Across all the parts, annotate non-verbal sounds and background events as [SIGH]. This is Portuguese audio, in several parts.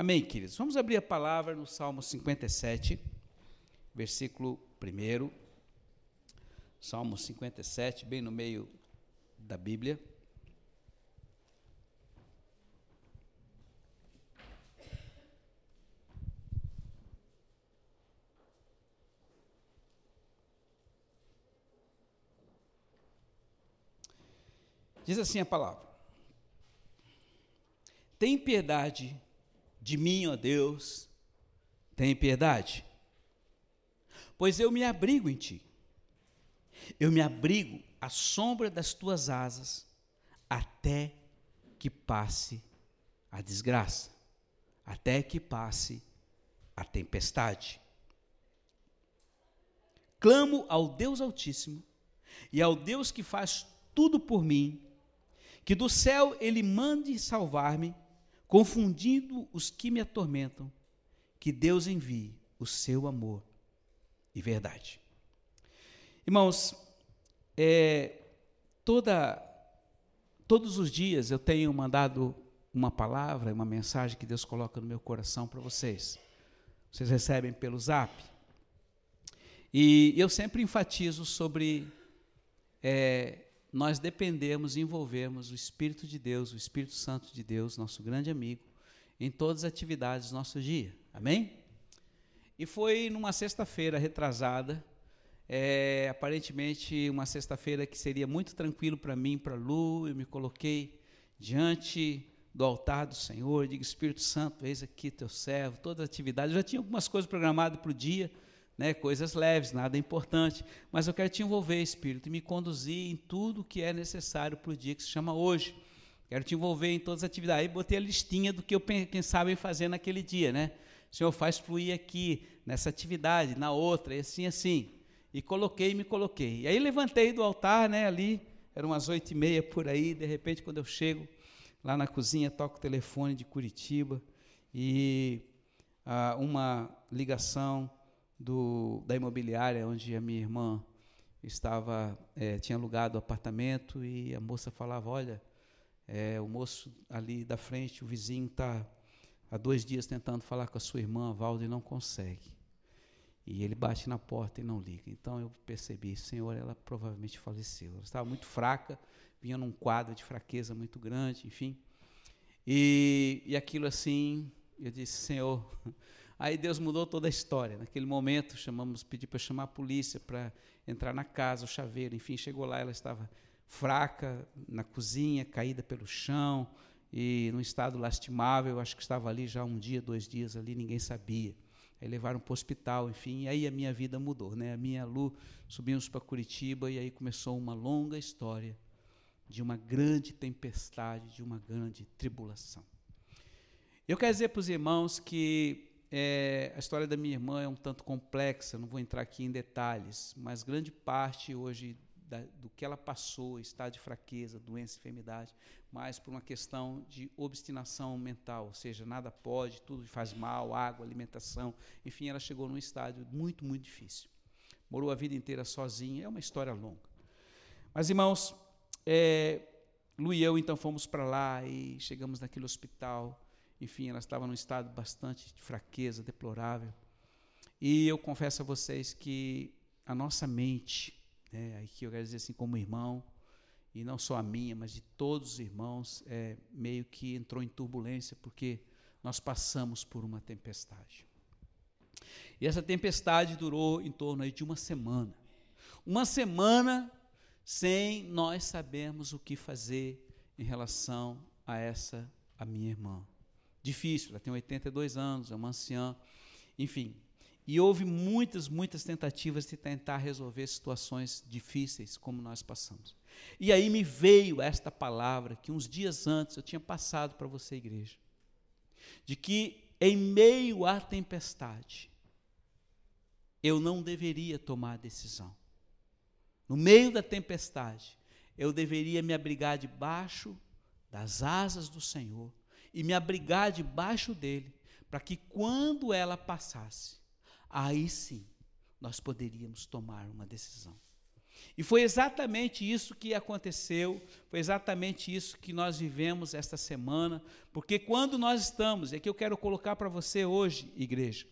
Amém, queridos? Vamos abrir a palavra no Salmo 57, versículo 1. Salmo 57, bem no meio da Bíblia. Diz assim a palavra: Tem piedade de mim, ó Deus, tem piedade, pois eu me abrigo em ti. Eu me abrigo à sombra das tuas asas, até que passe a desgraça, até que passe a tempestade. Clamo ao Deus Altíssimo e ao Deus que faz tudo por mim que do céu ele mande salvar-me, confundindo os que me atormentam, que Deus envie o seu amor e verdade. Irmãos, é, toda, todos os dias eu tenho mandado uma palavra, uma mensagem que Deus coloca no meu coração para vocês. Vocês recebem pelo zap. E eu sempre enfatizo sobre é, nós dependemos e envolvemos o Espírito de Deus, o Espírito Santo de Deus, nosso grande amigo, em todas as atividades do nosso dia. Amém? E foi numa sexta-feira retrasada, é, aparentemente uma sexta-feira que seria muito tranquilo para mim, para Lu, eu me coloquei diante do altar do Senhor, digo, Espírito Santo, eis aqui teu servo, toda a atividade, eu já tinha algumas coisas programadas para o dia, né, coisas leves, nada importante, mas eu quero te envolver, Espírito, e me conduzir em tudo que é necessário para o dia que se chama hoje. Quero te envolver em todas as atividades. Aí botei a listinha do que eu pensava em fazer naquele dia, né? Senhor, faz fluir aqui, nessa atividade, na outra, e assim, assim. E coloquei, me coloquei. E aí levantei do altar, né, ali, eram umas oito e meia por aí, de repente, quando eu chego lá na cozinha, toco o telefone de Curitiba, e ah, uma ligação do, da imobiliária onde a minha irmã estava, é, tinha alugado o apartamento e a moça falava, olha, é, o moço ali da frente, o vizinho está há dois dias tentando falar com a sua irmã, a Valda, e não consegue. E ele bate na porta e não liga. Então eu percebi, Senhor, ela provavelmente faleceu. Ela estava muito fraca, vinha num quadro de fraqueza muito grande, enfim. E, e aquilo assim, eu disse, Senhor, Aí Deus mudou toda a história. Naquele momento, chamamos, pedi para chamar a polícia para entrar na casa, o chaveiro, enfim, chegou lá, ela estava fraca na cozinha, caída pelo chão e num estado lastimável. Acho que estava ali já um dia, dois dias ali, ninguém sabia. Aí levaram para o hospital, enfim, e aí a minha vida mudou, né? A minha Lu subimos para Curitiba e aí começou uma longa história de uma grande tempestade, de uma grande tribulação. Eu quero dizer para os irmãos que é, a história da minha irmã é um tanto complexa, não vou entrar aqui em detalhes, mas grande parte hoje da, do que ela passou, estado de fraqueza, doença, enfermidade, mas por uma questão de obstinação mental, ou seja, nada pode, tudo faz mal, água, alimentação, enfim, ela chegou num estágio muito, muito difícil. Morou a vida inteira sozinha, é uma história longa. Mas, irmãos, é, Lu e eu então fomos para lá e chegamos naquele hospital enfim, ela estava num estado bastante de fraqueza, deplorável. E eu confesso a vocês que a nossa mente, né, aqui eu quero dizer assim, como irmão, e não só a minha, mas de todos os irmãos, é, meio que entrou em turbulência, porque nós passamos por uma tempestade. E essa tempestade durou em torno aí de uma semana. Uma semana sem nós sabermos o que fazer em relação a essa, a minha irmã difícil, ela tem 82 anos, é uma anciã, enfim. E houve muitas, muitas tentativas de tentar resolver situações difíceis como nós passamos. E aí me veio esta palavra que uns dias antes eu tinha passado para você, igreja, de que em meio à tempestade eu não deveria tomar decisão. No meio da tempestade, eu deveria me abrigar debaixo das asas do Senhor e me abrigar debaixo dele, para que quando ela passasse, aí sim nós poderíamos tomar uma decisão. E foi exatamente isso que aconteceu, foi exatamente isso que nós vivemos esta semana, porque quando nós estamos, é que eu quero colocar para você hoje, igreja,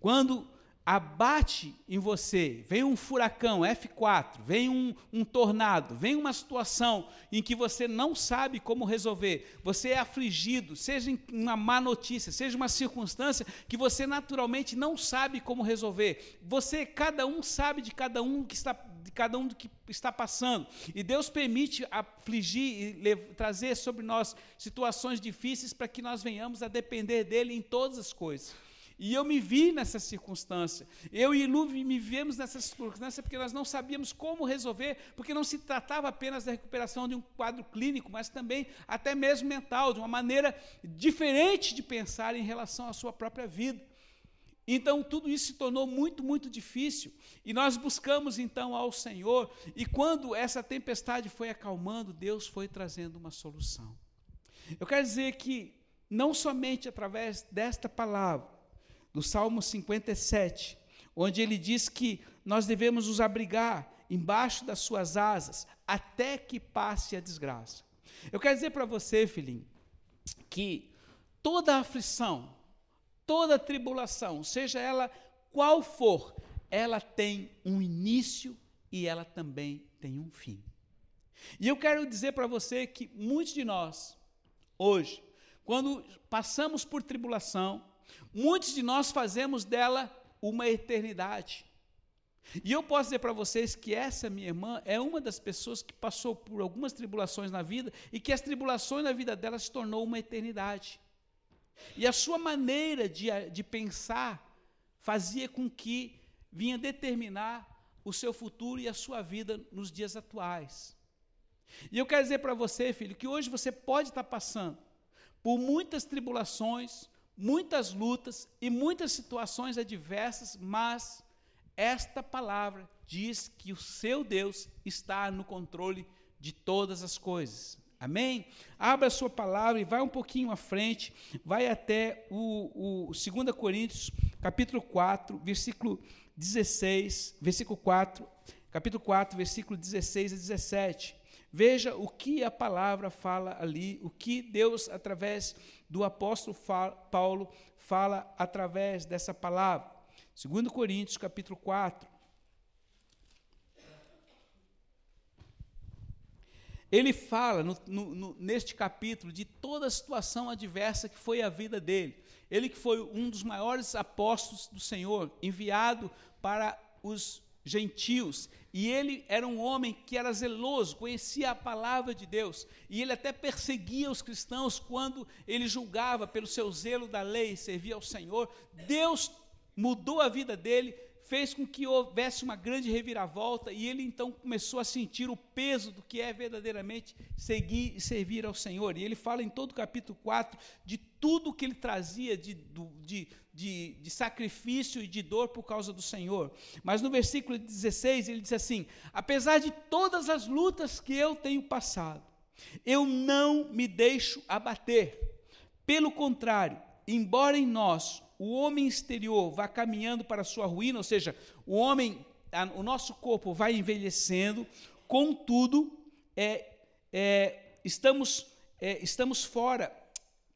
quando abate em você, vem um furacão F4, vem um, um, tornado, vem uma situação em que você não sabe como resolver, você é afligido, seja uma má notícia, seja uma circunstância que você naturalmente não sabe como resolver. Você, cada um sabe de cada um que está de cada um que está passando. E Deus permite afligir e trazer sobre nós situações difíceis para que nós venhamos a depender dele em todas as coisas. E eu me vi nessa circunstância. Eu e Lu me vimos nessa circunstância porque nós não sabíamos como resolver, porque não se tratava apenas da recuperação de um quadro clínico, mas também até mesmo mental, de uma maneira diferente de pensar em relação à sua própria vida. Então tudo isso se tornou muito, muito difícil. E nós buscamos então ao Senhor, e quando essa tempestade foi acalmando, Deus foi trazendo uma solução. Eu quero dizer que não somente através desta palavra, do Salmo 57, onde ele diz que nós devemos nos abrigar embaixo das suas asas até que passe a desgraça. Eu quero dizer para você, filhinho, que toda aflição, toda tribulação, seja ela qual for, ela tem um início e ela também tem um fim. E eu quero dizer para você que muitos de nós, hoje, quando passamos por tribulação, Muitos de nós fazemos dela uma eternidade. E eu posso dizer para vocês que essa minha irmã é uma das pessoas que passou por algumas tribulações na vida e que as tribulações na vida dela se tornou uma eternidade. E a sua maneira de, de pensar fazia com que vinha determinar o seu futuro e a sua vida nos dias atuais. E eu quero dizer para você, filho, que hoje você pode estar passando por muitas tribulações, muitas lutas e muitas situações adversas, mas esta palavra diz que o seu Deus está no controle de todas as coisas. Amém? Abra a sua palavra e vai um pouquinho à frente, vai até o, o 2 Coríntios, capítulo 4, versículo 16, versículo 4, capítulo 4, versículo 16 a 17. Veja o que a palavra fala ali, o que Deus, através do apóstolo Paulo, fala através dessa palavra. 2 Coríntios, capítulo 4. Ele fala no, no, neste capítulo de toda a situação adversa que foi a vida dele. Ele que foi um dos maiores apóstolos do Senhor, enviado para os gentios, e ele era um homem que era zeloso, conhecia a palavra de Deus, e ele até perseguia os cristãos quando ele julgava pelo seu zelo da lei, servia ao Senhor. Deus mudou a vida dele, fez com que houvesse uma grande reviravolta e ele então começou a sentir o peso do que é verdadeiramente seguir e servir ao Senhor. E ele fala em todo o capítulo 4 de tudo que ele trazia de, de, de, de sacrifício e de dor por causa do Senhor. Mas no versículo 16 ele diz assim: Apesar de todas as lutas que eu tenho passado, eu não me deixo abater. Pelo contrário, embora em nós o homem exterior vá caminhando para a sua ruína, ou seja, o homem, a, o nosso corpo vai envelhecendo, contudo, é, é, estamos, é, estamos fora,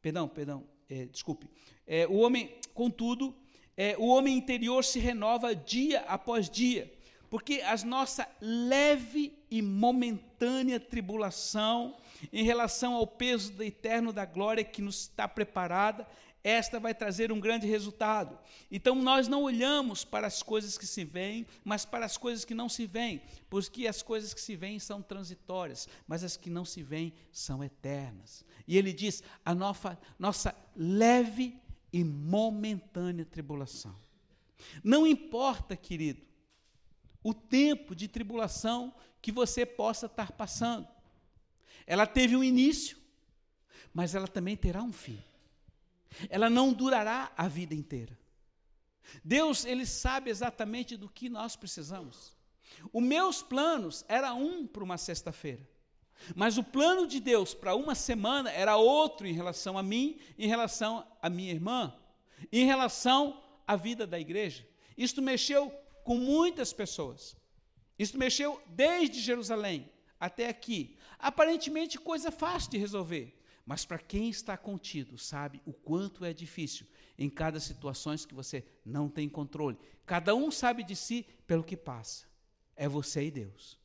perdão, perdão, é, desculpe, é, o homem, contudo, é, o homem interior se renova dia após dia, porque a nossa leve e momentânea tribulação em relação ao peso eterno da glória que nos está preparada, esta vai trazer um grande resultado. Então nós não olhamos para as coisas que se veem, mas para as coisas que não se veem, porque as coisas que se veem são transitórias, mas as que não se veem são eternas. E ele diz: a nossa, nossa leve e momentânea tribulação. Não importa, querido, o tempo de tribulação que você possa estar passando. Ela teve um início, mas ela também terá um fim ela não durará a vida inteira. Deus, ele sabe exatamente do que nós precisamos. Os meus planos era um para uma sexta-feira. Mas o plano de Deus para uma semana era outro em relação a mim, em relação à minha irmã, em relação à vida da igreja. Isto mexeu com muitas pessoas. Isso mexeu desde Jerusalém até aqui. Aparentemente, coisa fácil de resolver. Mas para quem está contido, sabe o quanto é difícil em cada situação que você não tem controle. Cada um sabe de si pelo que passa. É você e Deus.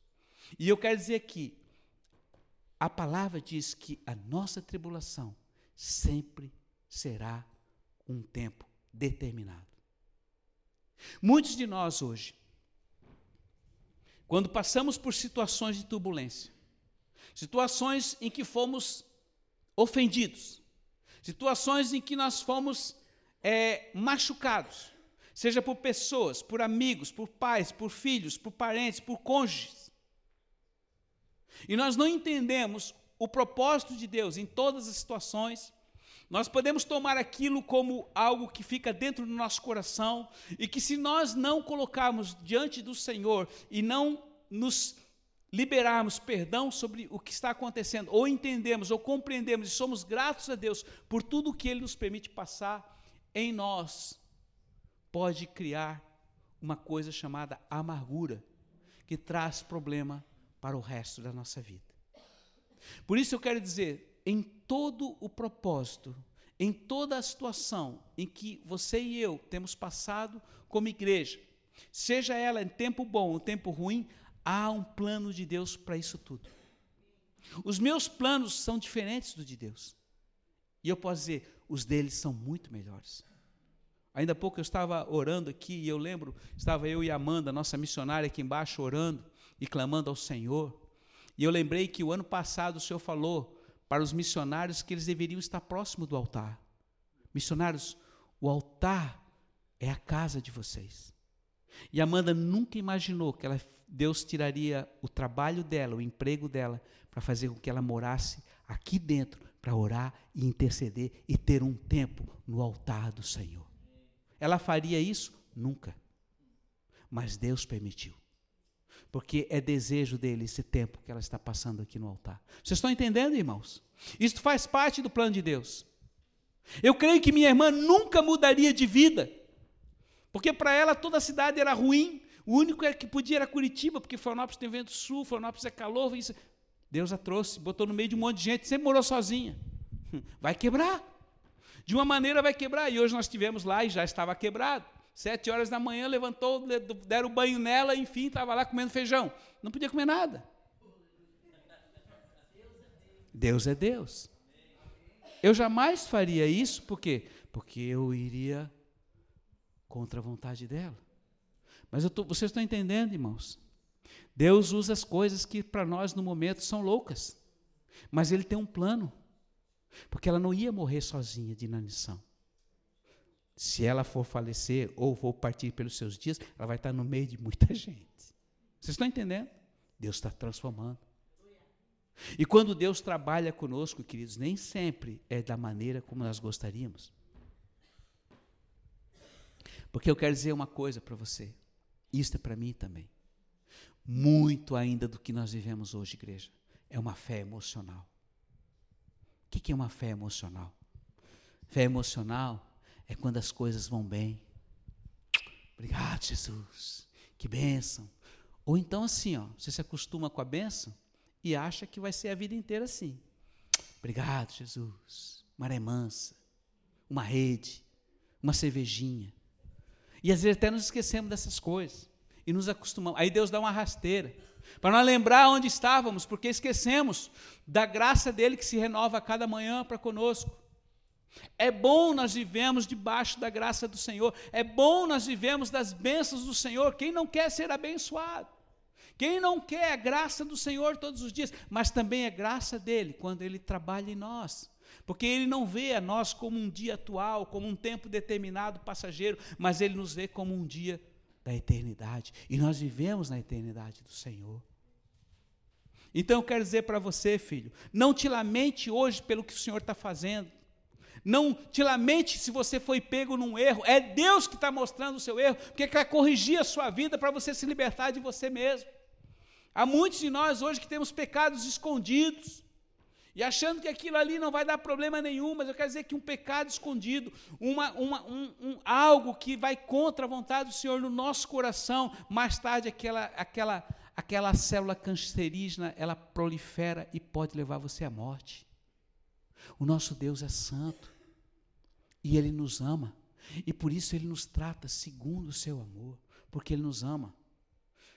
E eu quero dizer que a palavra diz que a nossa tribulação sempre será um tempo determinado. Muitos de nós hoje quando passamos por situações de turbulência, situações em que fomos ofendidos, situações em que nós fomos é, machucados, seja por pessoas, por amigos, por pais, por filhos, por parentes, por cônjuges. E nós não entendemos o propósito de Deus em todas as situações, nós podemos tomar aquilo como algo que fica dentro do nosso coração e que, se nós não colocarmos diante do Senhor e não nos liberarmos perdão sobre o que está acontecendo, ou entendemos, ou compreendemos e somos gratos a Deus por tudo que Ele nos permite passar em nós, pode criar uma coisa chamada amargura, que traz problema para o resto da nossa vida. Por isso eu quero dizer, em todo o propósito, em toda a situação em que você e eu temos passado como igreja, seja ela em tempo bom ou tempo ruim, há um plano de Deus para isso tudo. Os meus planos são diferentes do de Deus. E eu posso dizer, os deles são muito melhores. Ainda há pouco eu estava orando aqui e eu lembro, estava eu e Amanda, nossa missionária aqui embaixo, orando e clamando ao Senhor. E eu lembrei que o ano passado o Senhor falou para os missionários que eles deveriam estar próximo do altar. Missionários, o altar é a casa de vocês. E Amanda nunca imaginou que ela, Deus tiraria o trabalho dela, o emprego dela, para fazer com que ela morasse aqui dentro, para orar e interceder e ter um tempo no altar do Senhor. Ela faria isso? Nunca. Mas Deus permitiu porque é desejo dele esse tempo que ela está passando aqui no altar. Vocês estão entendendo, irmãos? Isso faz parte do plano de Deus. Eu creio que minha irmã nunca mudaria de vida, porque para ela toda a cidade era ruim, o único que podia era Curitiba, porque Florianópolis tem vento sul, Florianópolis é calor. Isso. Deus a trouxe, botou no meio de um monte de gente, sempre morou sozinha. [LAUGHS] Vai quebrar. De uma maneira vai quebrar. E hoje nós estivemos lá e já estava quebrado. Sete horas da manhã levantou, deram banho nela, enfim, estava lá comendo feijão. Não podia comer nada. Deus é Deus. Eu jamais faria isso, por quê? Porque eu iria contra a vontade dela. Mas tô, vocês estão entendendo, irmãos? Deus usa as coisas que para nós no momento são loucas. Mas Ele tem um plano. Porque ela não ia morrer sozinha de inanição. Se ela for falecer ou for partir pelos seus dias, ela vai estar no meio de muita [LAUGHS] gente. Vocês estão entendendo? Deus está transformando. E quando Deus trabalha conosco, queridos, nem sempre é da maneira como nós gostaríamos. Porque eu quero dizer uma coisa para você, isto é para mim também. Muito ainda do que nós vivemos hoje, igreja, é uma fé emocional. O que é uma fé emocional? Fé emocional é quando as coisas vão bem. Obrigado, Jesus. Que bênção. Ou então assim, ó, você se acostuma com a bênção e acha que vai ser a vida inteira assim. Obrigado, Jesus. Maré mansa, uma rede, uma cervejinha. E às vezes até nos esquecemos dessas coisas e nos acostumamos. Aí Deus dá uma rasteira para nós lembrar onde estávamos, porque esquecemos da graça dele que se renova a cada manhã para conosco. É bom nós vivemos debaixo da graça do Senhor. É bom nós vivemos das bênçãos do Senhor. Quem não quer ser abençoado? Quem não quer a graça do Senhor todos os dias? Mas também a graça dele quando ele trabalha em nós. Porque ele não vê a nós como um dia atual, como um tempo determinado, passageiro, mas ele nos vê como um dia da eternidade. E nós vivemos na eternidade do Senhor. Então eu quero dizer para você, filho, não te lamente hoje pelo que o Senhor está fazendo. Não te lamente se você foi pego num erro. É Deus que está mostrando o seu erro, porque quer corrigir a sua vida para você se libertar de você mesmo. Há muitos de nós hoje que temos pecados escondidos. E achando que aquilo ali não vai dar problema nenhum, mas eu quero dizer que um pecado escondido, uma, uma, um, um, algo que vai contra a vontade do Senhor no nosso coração, mais tarde aquela, aquela, aquela célula cancerígena, ela prolifera e pode levar você à morte. O nosso Deus é santo e Ele nos ama, e por isso Ele nos trata segundo o seu amor, porque Ele nos ama.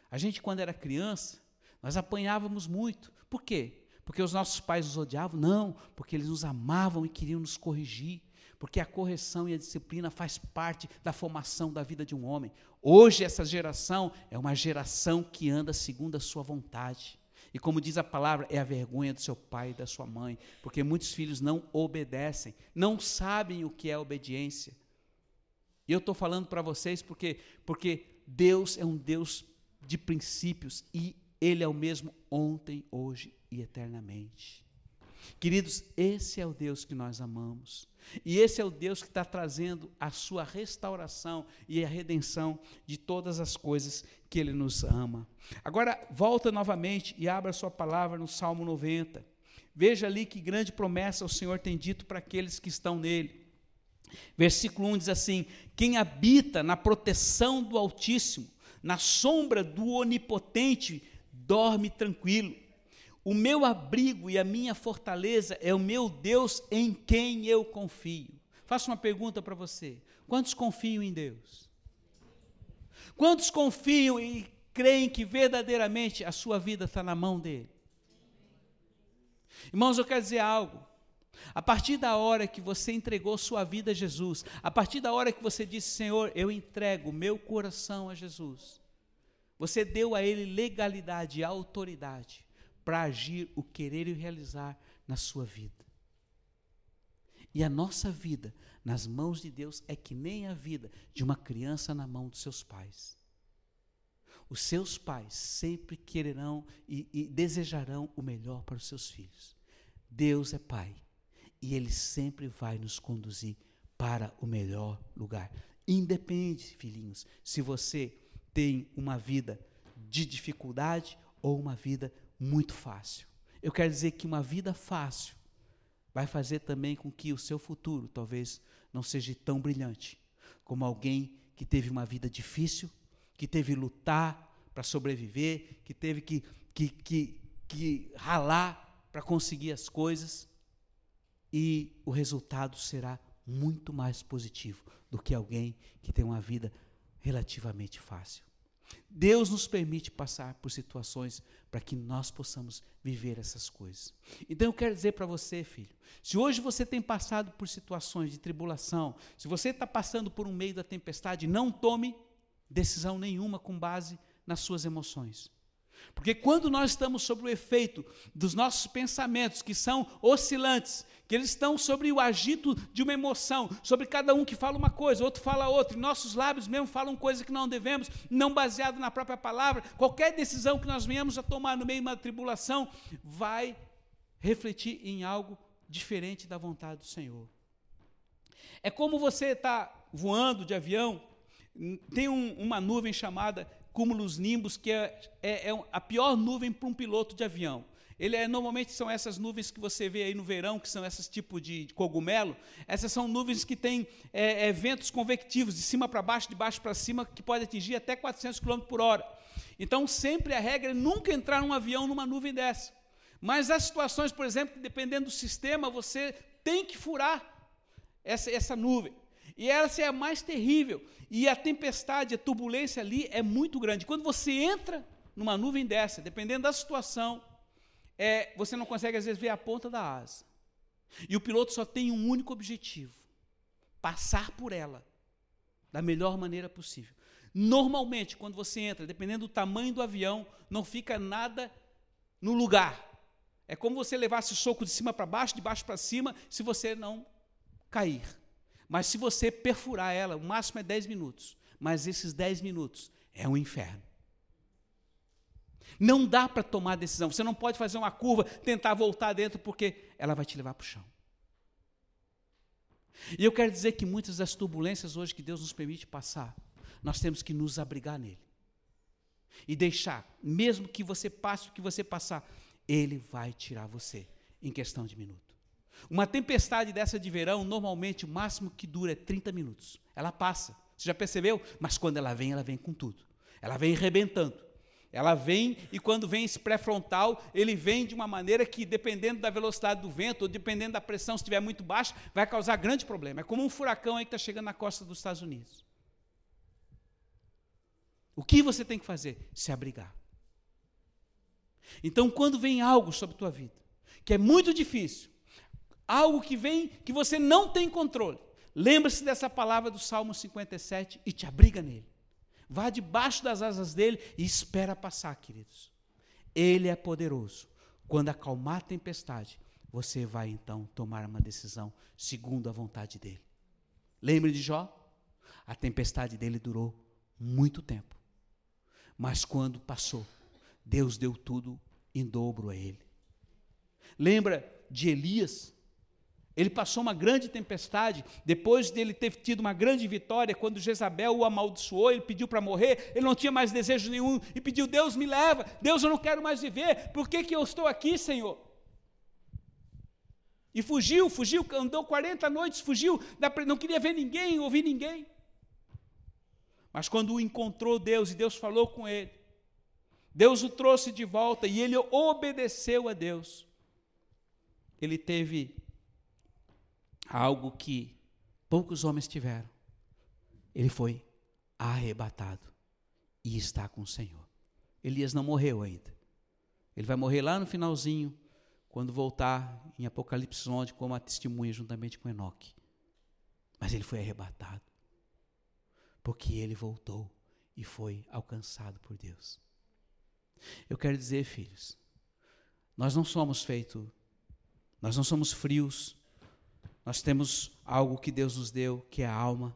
A gente, quando era criança, nós apanhávamos muito. Por quê? Porque os nossos pais nos odiavam? Não, porque eles nos amavam e queriam nos corrigir. Porque a correção e a disciplina faz parte da formação da vida de um homem. Hoje essa geração é uma geração que anda segundo a sua vontade. E como diz a palavra, é a vergonha do seu pai e da sua mãe, porque muitos filhos não obedecem, não sabem o que é obediência. E eu estou falando para vocês porque, porque Deus é um Deus de princípios e Ele é o mesmo ontem, hoje e eternamente. Queridos, esse é o Deus que nós amamos. E esse é o Deus que está trazendo a sua restauração e a redenção de todas as coisas que Ele nos ama. Agora, volta novamente e abra sua palavra no Salmo 90. Veja ali que grande promessa o Senhor tem dito para aqueles que estão nele. Versículo 1 diz assim: Quem habita na proteção do Altíssimo, na sombra do Onipotente, dorme tranquilo. O meu abrigo e a minha fortaleza é o meu Deus em quem eu confio. Faço uma pergunta para você: quantos confiam em Deus? Quantos confiam e creem que verdadeiramente a sua vida está na mão dele? Irmãos, eu quero dizer algo. A partir da hora que você entregou sua vida a Jesus, a partir da hora que você disse, Senhor, eu entrego meu coração a Jesus, você deu a Ele legalidade e autoridade para agir o querer e realizar na sua vida. E a nossa vida nas mãos de Deus é que nem a vida de uma criança na mão dos seus pais. Os seus pais sempre quererão e, e desejarão o melhor para os seus filhos. Deus é Pai e Ele sempre vai nos conduzir para o melhor lugar. Independe, filhinhos, se você tem uma vida de dificuldade ou uma vida muito fácil. Eu quero dizer que uma vida fácil vai fazer também com que o seu futuro talvez não seja tão brilhante como alguém que teve uma vida difícil, que teve lutar para sobreviver, que teve que, que, que, que ralar para conseguir as coisas, e o resultado será muito mais positivo do que alguém que tem uma vida relativamente fácil. Deus nos permite passar por situações para que nós possamos viver essas coisas. Então eu quero dizer para você, filho, se hoje você tem passado por situações de tribulação, se você está passando por um meio da tempestade, não tome decisão nenhuma com base nas suas emoções. Porque quando nós estamos sob o efeito dos nossos pensamentos, que são oscilantes, que eles estão sobre o agito de uma emoção, sobre cada um que fala uma coisa, outro fala outra, e nossos lábios mesmo falam coisas que não devemos, não baseado na própria palavra, qualquer decisão que nós venhamos a tomar no meio de uma tribulação vai refletir em algo diferente da vontade do Senhor. É como você está voando de avião, tem um, uma nuvem chamada cúmulos nimbus, que é, é, é a pior nuvem para um piloto de avião. Ele é, normalmente são essas nuvens que você vê aí no verão, que são esses tipos de cogumelo. Essas são nuvens que têm é, é, ventos convectivos, de cima para baixo, de baixo para cima, que pode atingir até 400 km por hora. Então, sempre a regra é nunca entrar num avião numa nuvem dessa. Mas há situações, por exemplo, que dependendo do sistema, você tem que furar essa, essa nuvem. E essa é a mais terrível. E a tempestade, a turbulência ali é muito grande. Quando você entra numa nuvem dessa, dependendo da situação, é, você não consegue às vezes ver a ponta da asa. E o piloto só tem um único objetivo: passar por ela da melhor maneira possível. Normalmente, quando você entra, dependendo do tamanho do avião, não fica nada no lugar. É como você levasse o soco de cima para baixo, de baixo para cima, se você não cair. Mas se você perfurar ela, o máximo é 10 minutos. Mas esses 10 minutos é um inferno. Não dá para tomar decisão. Você não pode fazer uma curva, tentar voltar dentro, porque ela vai te levar para o chão. E eu quero dizer que muitas das turbulências hoje que Deus nos permite passar, nós temos que nos abrigar nele. E deixar, mesmo que você passe o que você passar, Ele vai tirar você em questão de minutos. Uma tempestade dessa de verão, normalmente, o máximo que dura é 30 minutos. Ela passa. Você já percebeu? Mas quando ela vem, ela vem com tudo. Ela vem arrebentando. Ela vem e quando vem esse pré-frontal, ele vem de uma maneira que, dependendo da velocidade do vento, ou dependendo da pressão, se estiver muito baixa, vai causar grande problema. É como um furacão aí que está chegando na costa dos Estados Unidos. O que você tem que fazer? Se abrigar. Então, quando vem algo sobre a tua vida, que é muito difícil, algo que vem que você não tem controle, lembre-se dessa palavra do Salmo 57 e te abriga nele. Vá debaixo das asas dele e espera passar, queridos. Ele é poderoso. Quando acalmar a tempestade, você vai então tomar uma decisão segundo a vontade dele. Lembre de Jó? A tempestade dele durou muito tempo. Mas quando passou, Deus deu tudo em dobro a ele. Lembra de Elias? Ele passou uma grande tempestade, depois dele ter tido uma grande vitória, quando Jezabel o amaldiçoou, ele pediu para morrer, ele não tinha mais desejo nenhum, e pediu: Deus me leva, Deus eu não quero mais viver, por que, que eu estou aqui, Senhor? E fugiu, fugiu, andou 40 noites, fugiu, não queria ver ninguém, ouvir ninguém. Mas quando encontrou Deus e Deus falou com ele, Deus o trouxe de volta e ele obedeceu a Deus. Ele teve algo que poucos homens tiveram. Ele foi arrebatado e está com o Senhor. Elias não morreu ainda. Ele vai morrer lá no finalzinho, quando voltar em Apocalipse 11, como a testemunha juntamente com Enoque. Mas ele foi arrebatado, porque ele voltou e foi alcançado por Deus. Eu quero dizer, filhos, nós não somos feitos, nós não somos frios, nós temos algo que Deus nos deu, que é a alma.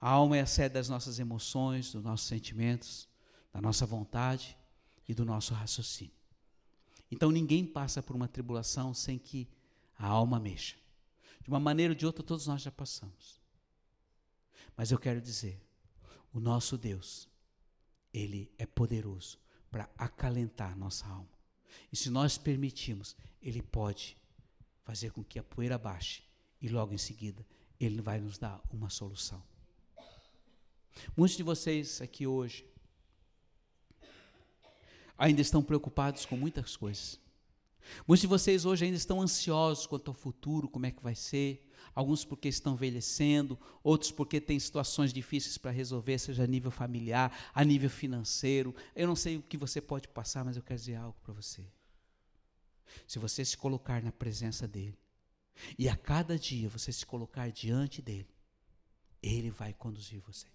A alma é a sede das nossas emoções, dos nossos sentimentos, da nossa vontade e do nosso raciocínio. Então ninguém passa por uma tribulação sem que a alma mexa. De uma maneira ou de outra, todos nós já passamos. Mas eu quero dizer, o nosso Deus, Ele é poderoso para acalentar nossa alma. E se nós permitirmos, Ele pode fazer com que a poeira baixe e logo em seguida ele vai nos dar uma solução. Muitos de vocês aqui hoje ainda estão preocupados com muitas coisas. Muitos de vocês hoje ainda estão ansiosos quanto ao futuro, como é que vai ser. Alguns porque estão envelhecendo, outros porque têm situações difíceis para resolver, seja a nível familiar, a nível financeiro. Eu não sei o que você pode passar, mas eu quero dizer algo para você. Se você se colocar na presença dele, e a cada dia você se colocar diante dele, ele vai conduzir você.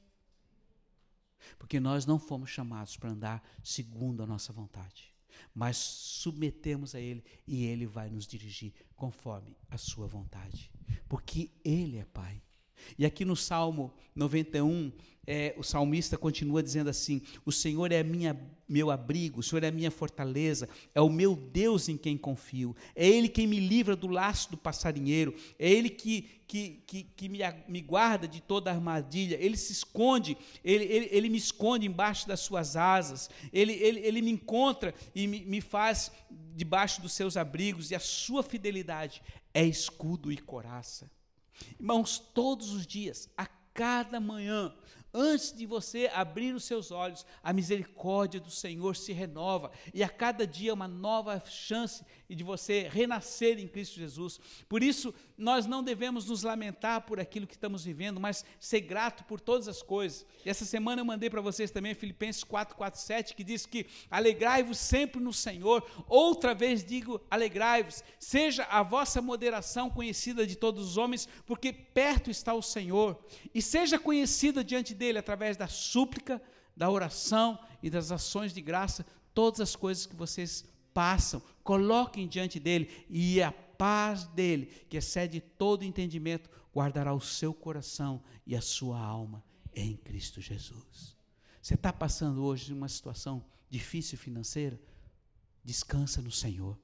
Porque nós não fomos chamados para andar segundo a nossa vontade, mas submetemos a ele e ele vai nos dirigir conforme a sua vontade. Porque ele é Pai. E aqui no Salmo 91, é, o salmista continua dizendo assim: O Senhor é minha, meu abrigo, o Senhor é a minha fortaleza, é o meu Deus em quem confio, é Ele quem me livra do laço do passarinheiro, é Ele que, que, que, que me, me guarda de toda armadilha, Ele se esconde, Ele, ele, ele me esconde embaixo das suas asas, Ele, ele, ele me encontra e me, me faz debaixo dos seus abrigos, e a sua fidelidade é escudo e coraça. Irmãos, todos os dias, a cada manhã, Antes de você abrir os seus olhos, a misericórdia do Senhor se renova e a cada dia uma nova chance de você renascer em Cristo Jesus. Por isso, nós não devemos nos lamentar por aquilo que estamos vivendo, mas ser grato por todas as coisas. E essa semana eu mandei para vocês também Filipenses 4, 4, 7, que diz que alegrai-vos sempre no Senhor. Outra vez digo, alegrai-vos. Seja a vossa moderação conhecida de todos os homens, porque perto está o Senhor. E seja conhecida diante dele através da súplica, da oração e das ações de graça, todas as coisas que vocês passam, coloquem diante dele e a paz dele, que excede todo entendimento, guardará o seu coração e a sua alma em Cristo Jesus. Você está passando hoje uma situação difícil financeira? Descansa no Senhor.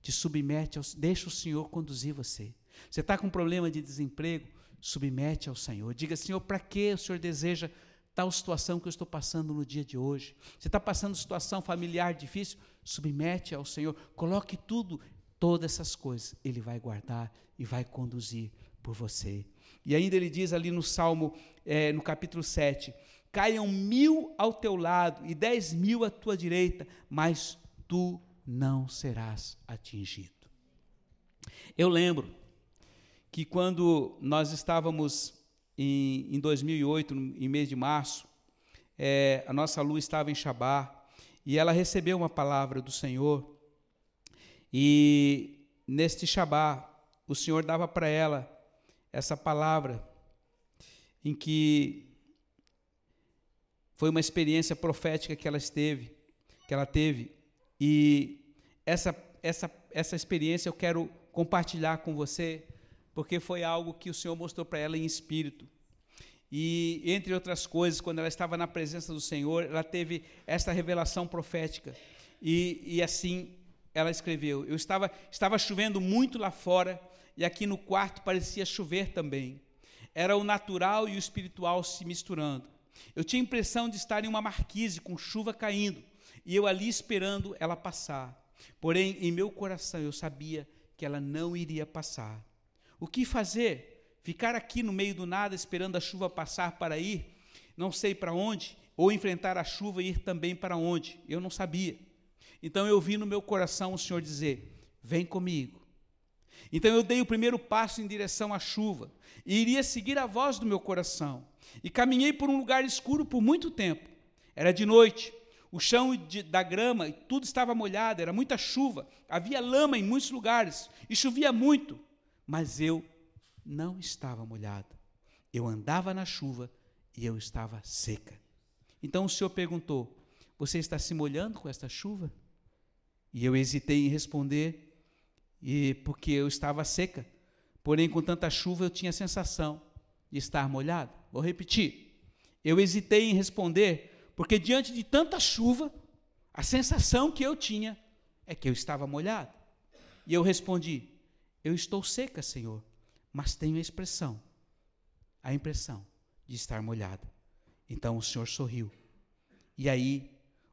Te submete, ao, deixa o Senhor conduzir você. Você está com problema de desemprego? Submete ao Senhor. Diga, Senhor, para que o Senhor deseja tal situação que eu estou passando no dia de hoje? Você está passando situação familiar difícil? Submete ao Senhor. Coloque tudo, todas essas coisas, Ele vai guardar e vai conduzir por você. E ainda ele diz ali no Salmo, é, no capítulo 7, caiam mil ao teu lado e dez mil à tua direita, mas tu não serás atingido. Eu lembro que quando nós estávamos em, em 2008, em mês de março, é, a nossa luz estava em Shabá e ela recebeu uma palavra do Senhor. E neste Shabá, o Senhor dava para ela essa palavra em que foi uma experiência profética que ela esteve, que ela teve. E essa essa essa experiência eu quero compartilhar com você, porque foi algo que o Senhor mostrou para ela em espírito. E, entre outras coisas, quando ela estava na presença do Senhor, ela teve esta revelação profética. E, e assim ela escreveu: Eu estava, estava chovendo muito lá fora, e aqui no quarto parecia chover também. Era o natural e o espiritual se misturando. Eu tinha a impressão de estar em uma marquise com chuva caindo, e eu ali esperando ela passar. Porém, em meu coração eu sabia que ela não iria passar. O que fazer? Ficar aqui no meio do nada esperando a chuva passar para ir, não sei para onde, ou enfrentar a chuva e ir também para onde? Eu não sabia. Então eu vi no meu coração o Senhor dizer: Vem comigo. Então eu dei o primeiro passo em direção à chuva e iria seguir a voz do meu coração. E caminhei por um lugar escuro por muito tempo. Era de noite, o chão de, da grama, tudo estava molhado, era muita chuva, havia lama em muitos lugares e chovia muito, mas eu não estava molhado. Eu andava na chuva e eu estava seca. Então o Senhor perguntou: Você está se molhando com esta chuva? E eu hesitei em responder, e porque eu estava seca. Porém, com tanta chuva, eu tinha a sensação de estar molhado. Vou repetir. Eu hesitei em responder, porque diante de tanta chuva, a sensação que eu tinha é que eu estava molhado. E eu respondi: Eu estou seca, Senhor, mas tenho a expressão, a impressão de estar molhada. Então o Senhor sorriu. E aí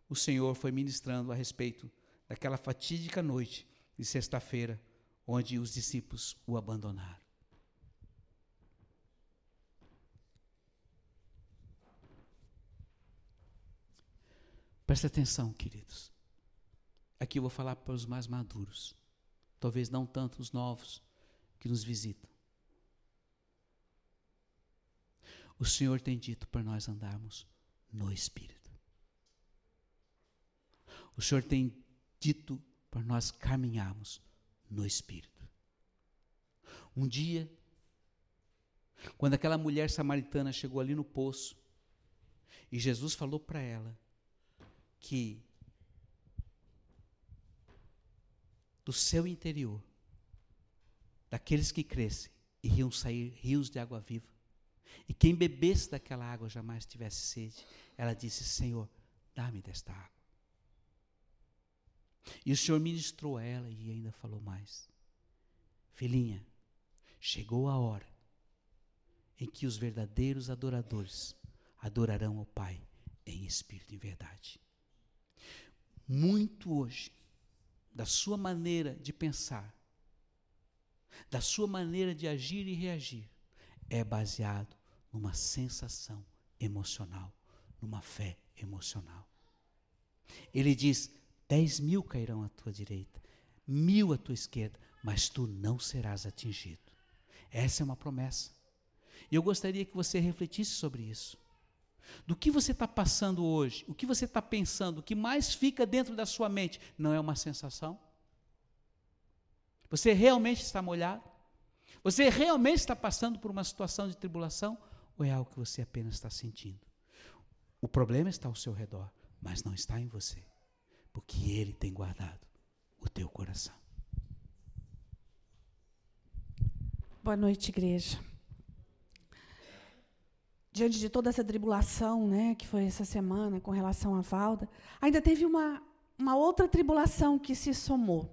o Senhor foi ministrando a respeito daquela fatídica noite de sexta-feira, onde os discípulos o abandonaram. Presta atenção, queridos. Aqui eu vou falar para os mais maduros, talvez não tanto os novos que nos visitam. O Senhor tem dito para nós andarmos no Espírito. O Senhor tem dito para nós caminharmos no Espírito. Um dia, quando aquela mulher samaritana chegou ali no poço, e Jesus falou para ela que do seu interior, daqueles que crescem, iriam sair rios de água viva. E quem bebesse daquela água jamais tivesse sede. Ela disse: Senhor, dá-me desta água. E o Senhor ministrou a ela e ainda falou mais: Filhinha, chegou a hora em que os verdadeiros adoradores adorarão ao Pai em espírito e verdade muito hoje da sua maneira de pensar, da sua maneira de agir e reagir, é baseado numa sensação emocional, numa fé emocional. Ele diz: dez mil cairão à tua direita, mil à tua esquerda, mas tu não serás atingido. Essa é uma promessa. E eu gostaria que você refletisse sobre isso. Do que você está passando hoje, o que você está pensando, o que mais fica dentro da sua mente, não é uma sensação? Você realmente está molhado? Você realmente está passando por uma situação de tribulação? Ou é algo que você apenas está sentindo? O problema está ao seu redor, mas não está em você, porque Ele tem guardado o teu coração. Boa noite, igreja diante de toda essa tribulação, né, que foi essa semana com relação à Valda, ainda teve uma, uma outra tribulação que se somou.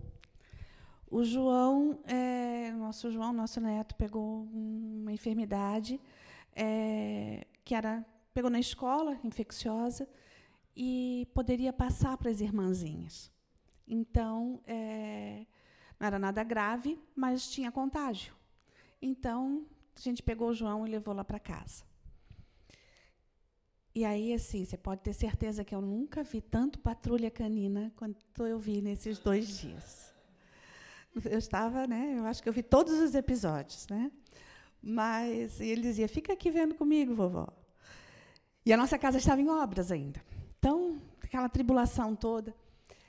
O João, é, nosso João, nosso neto, pegou uma enfermidade é, que era pegou na escola, infecciosa, e poderia passar para as irmãzinhas. Então, é, não era nada grave, mas tinha contágio. Então, a gente pegou o João e levou lá para casa. E aí, assim, você pode ter certeza que eu nunca vi tanto patrulha canina quanto eu vi nesses dois dias. Eu estava, né? Eu acho que eu vi todos os episódios, né? Mas ele dizia: fica aqui vendo comigo, vovó. E a nossa casa estava em obras ainda. Então, aquela tribulação toda.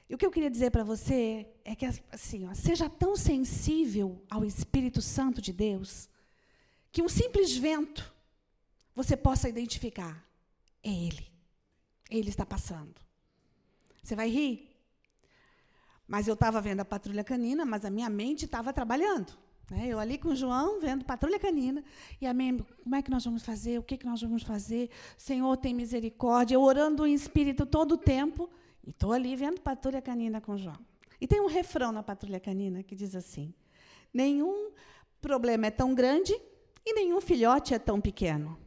E o que eu queria dizer para você é que, assim, ó, seja tão sensível ao Espírito Santo de Deus, que um simples vento você possa identificar. É Ele. Ele está passando. Você vai rir? Mas eu estava vendo a patrulha canina, mas a minha mente estava trabalhando. Né? Eu ali com o João, vendo patrulha canina, e a minha, como é que nós vamos fazer? O que, que nós vamos fazer? Senhor, tem misericórdia. Eu orando em espírito todo o tempo, e estou ali vendo patrulha canina com o João. E tem um refrão na patrulha canina que diz assim: Nenhum problema é tão grande e nenhum filhote é tão pequeno.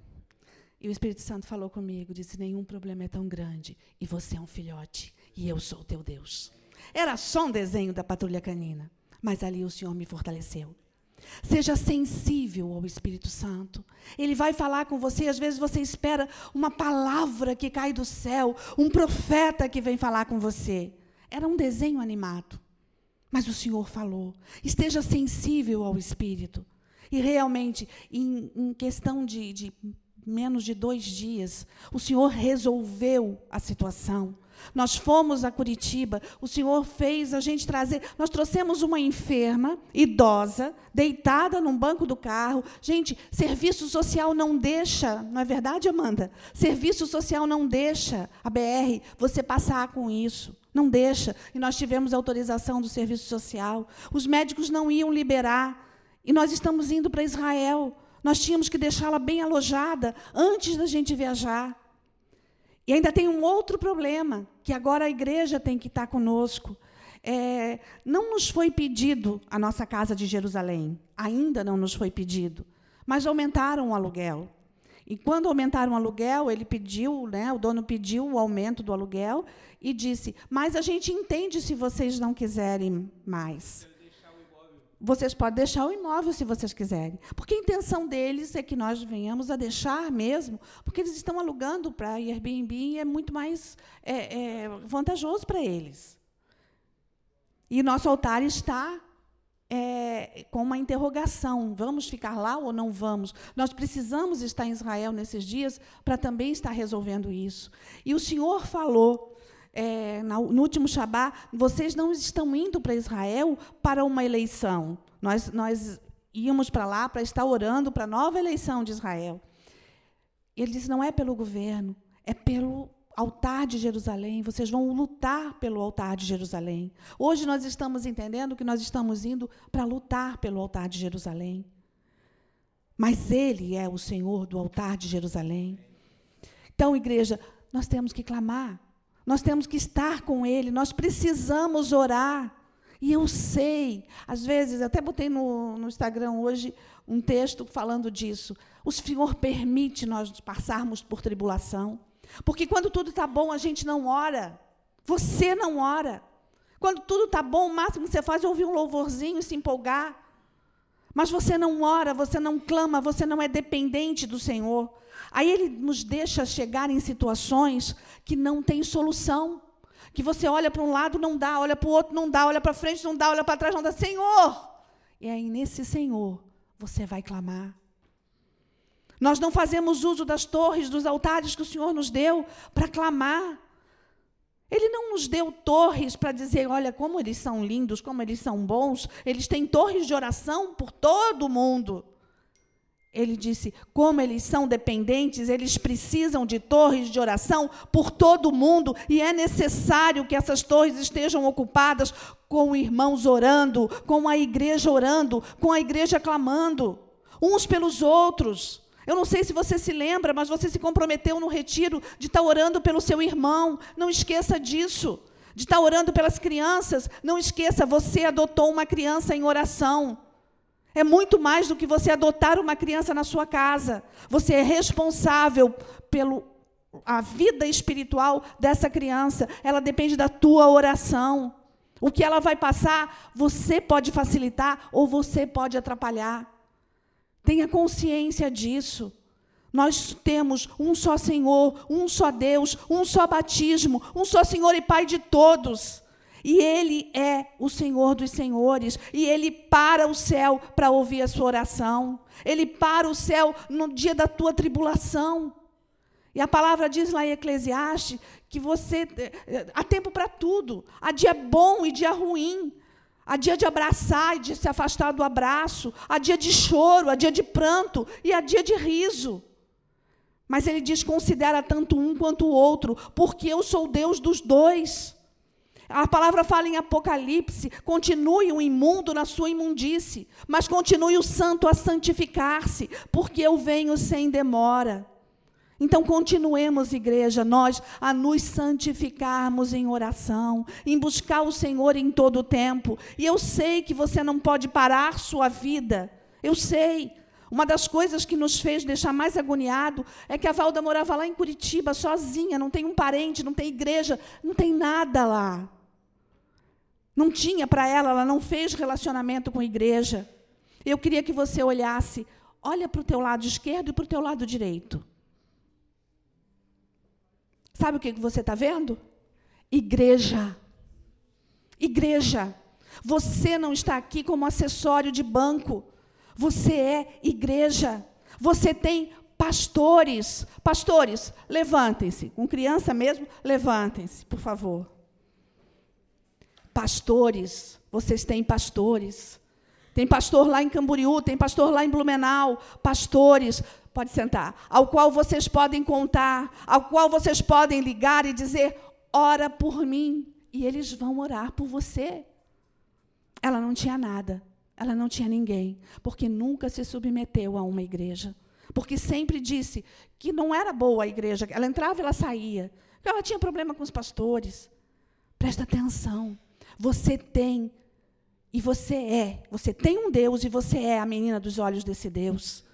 E o Espírito Santo falou comigo, disse: Nenhum problema é tão grande e você é um filhote e eu sou o teu Deus. Era só um desenho da patrulha canina, mas ali o Senhor me fortaleceu. Seja sensível ao Espírito Santo. Ele vai falar com você, às vezes você espera uma palavra que cai do céu, um profeta que vem falar com você. Era um desenho animado. Mas o Senhor falou. Esteja sensível ao Espírito. E realmente, em, em questão de, de menos de dois dias, o Senhor resolveu a situação. Nós fomos a Curitiba, o Senhor fez a gente trazer. Nós trouxemos uma enferma, idosa, deitada num banco do carro. Gente, serviço social não deixa, não é verdade, Amanda? Serviço social não deixa a BR você passar com isso. Não deixa. E nós tivemos autorização do serviço social. Os médicos não iam liberar. E nós estamos indo para Israel. Nós tínhamos que deixá-la bem alojada antes da gente viajar. E ainda tem um outro problema, que agora a igreja tem que estar conosco. É, não nos foi pedido a nossa casa de Jerusalém, ainda não nos foi pedido, mas aumentaram o aluguel. E quando aumentaram o aluguel, ele pediu, né, o dono pediu o aumento do aluguel e disse: Mas a gente entende se vocês não quiserem mais vocês podem deixar o imóvel se vocês quiserem. Porque a intenção deles é que nós venhamos a deixar mesmo, porque eles estão alugando para Airbnb e é muito mais é, é, vantajoso para eles. E nosso altar está é, com uma interrogação: vamos ficar lá ou não vamos? Nós precisamos estar em Israel nesses dias para também estar resolvendo isso. E o Senhor falou é, no último Shabat, vocês não estão indo para Israel para uma eleição. Nós, nós íamos para lá para estar orando para a nova eleição de Israel. Ele disse: não é pelo governo, é pelo altar de Jerusalém. Vocês vão lutar pelo altar de Jerusalém. Hoje nós estamos entendendo que nós estamos indo para lutar pelo altar de Jerusalém. Mas Ele é o Senhor do altar de Jerusalém. Então, igreja, nós temos que clamar. Nós temos que estar com Ele, nós precisamos orar. E eu sei, às vezes, até botei no, no Instagram hoje um texto falando disso. O Senhor permite nós passarmos por tribulação. Porque quando tudo está bom, a gente não ora. Você não ora. Quando tudo está bom, o máximo que você faz é ouvir um louvorzinho e se empolgar. Mas você não ora, você não clama, você não é dependente do Senhor. Aí ele nos deixa chegar em situações que não tem solução. Que você olha para um lado, não dá, olha para o outro, não dá, olha para frente, não dá, olha para trás, não dá. Senhor! E aí, nesse Senhor, você vai clamar. Nós não fazemos uso das torres, dos altares que o Senhor nos deu para clamar. Ele não nos deu torres para dizer, olha como eles são lindos, como eles são bons. Eles têm torres de oração por todo o mundo. Ele disse: como eles são dependentes, eles precisam de torres de oração por todo o mundo, e é necessário que essas torres estejam ocupadas com irmãos orando, com a igreja orando, com a igreja clamando, uns pelos outros. Eu não sei se você se lembra, mas você se comprometeu no retiro de estar orando pelo seu irmão. Não esqueça disso. De estar orando pelas crianças. Não esqueça, você adotou uma criança em oração. É muito mais do que você adotar uma criança na sua casa. Você é responsável pelo a vida espiritual dessa criança. Ela depende da tua oração. O que ela vai passar, você pode facilitar ou você pode atrapalhar. Tenha consciência disso. Nós temos um só Senhor, um só Deus, um só batismo, um só Senhor e Pai de todos. E Ele é o Senhor dos senhores. E Ele para o céu para ouvir a sua oração. Ele para o céu no dia da tua tribulação. E a palavra diz lá em Eclesiastes que você eh, há tempo para tudo. Há dia bom e dia ruim. Há dia de abraçar e de se afastar do abraço. Há dia de choro, há dia de pranto e há dia de riso. Mas ele diz: considera tanto um quanto o outro, porque eu sou Deus dos dois. A palavra fala em Apocalipse: continue o imundo na sua imundície, mas continue o santo a santificar-se, porque eu venho sem demora. Então, continuemos, igreja, nós a nos santificarmos em oração, em buscar o Senhor em todo o tempo. E eu sei que você não pode parar sua vida, eu sei. Uma das coisas que nos fez deixar mais agoniado é que a Valda morava lá em Curitiba, sozinha, não tem um parente, não tem igreja, não tem nada lá. Não tinha para ela, ela não fez relacionamento com igreja. Eu queria que você olhasse, olha para o teu lado esquerdo e para o teu lado direito. Sabe o que você está vendo? Igreja. Igreja. Você não está aqui como acessório de banco. Você é igreja. Você tem pastores. Pastores, levantem-se. Com criança mesmo, levantem-se, por favor. Pastores, vocês têm pastores. Tem pastor lá em Camboriú, tem pastor lá em Blumenau, pastores, pode sentar, ao qual vocês podem contar, ao qual vocês podem ligar e dizer: ora por mim, e eles vão orar por você. Ela não tinha nada, ela não tinha ninguém, porque nunca se submeteu a uma igreja. Porque sempre disse que não era boa a igreja. Ela entrava e ela saía. Ela tinha problema com os pastores. Presta atenção. Você tem, e você é. Você tem um Deus e você é a menina dos olhos desse Deus.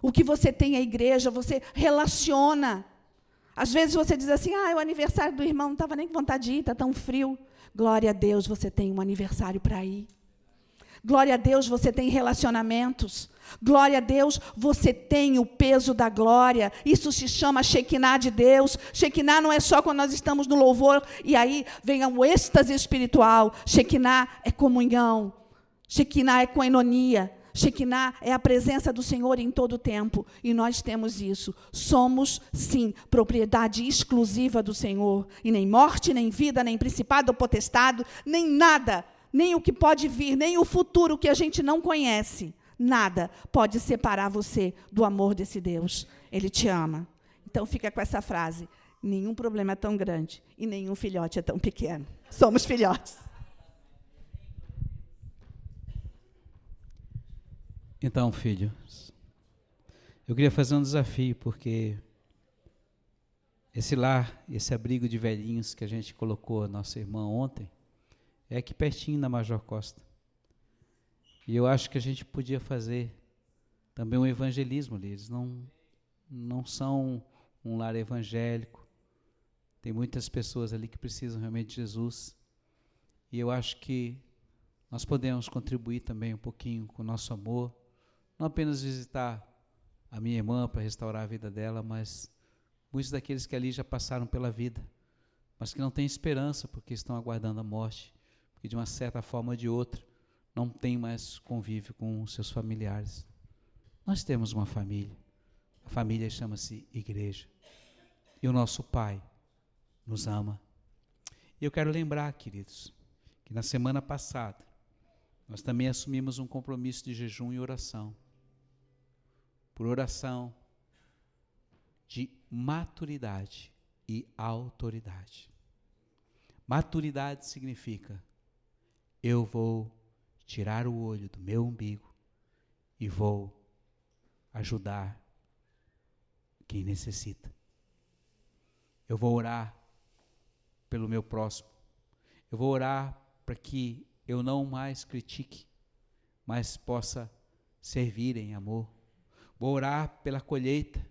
O que você tem é a igreja, você relaciona. Às vezes você diz assim: ah, é o aniversário do irmão, não estava nem com vontade de ir, está tão frio. Glória a Deus, você tem um aniversário para ir. Glória a Deus, você tem relacionamentos. Glória a Deus, você tem o peso da glória. Isso se chama Shekinah de Deus. Shekinah não é só quando nós estamos no louvor e aí vem o êxtase espiritual. Shekinah é comunhão. Shekinah é coenonia. Shekinah é a presença do Senhor em todo o tempo. E nós temos isso. Somos, sim, propriedade exclusiva do Senhor. E nem morte, nem vida, nem principado ou potestado, nem nada nem o que pode vir, nem o futuro que a gente não conhece. Nada pode separar você do amor desse Deus. Ele te ama. Então fica com essa frase: nenhum problema é tão grande e nenhum filhote é tão pequeno. Somos filhotes. Então, filhos, eu queria fazer um desafio, porque esse lar, esse abrigo de velhinhos que a gente colocou a nossa irmã ontem, é aqui pertinho da Major Costa. E eu acho que a gente podia fazer também um evangelismo ali. Eles não, não são um lar evangélico. Tem muitas pessoas ali que precisam realmente de Jesus. E eu acho que nós podemos contribuir também um pouquinho com o nosso amor. Não apenas visitar a minha irmã para restaurar a vida dela, mas muitos daqueles que ali já passaram pela vida, mas que não têm esperança porque estão aguardando a morte e de uma certa forma ou de outra não tem mais convívio com seus familiares. Nós temos uma família. A família chama-se igreja. E o nosso Pai nos ama. E eu quero lembrar, queridos, que na semana passada nós também assumimos um compromisso de jejum e oração. Por oração de maturidade e autoridade. Maturidade significa eu vou tirar o olho do meu umbigo e vou ajudar quem necessita. Eu vou orar pelo meu próximo. Eu vou orar para que eu não mais critique, mas possa servir em amor. Vou orar pela colheita.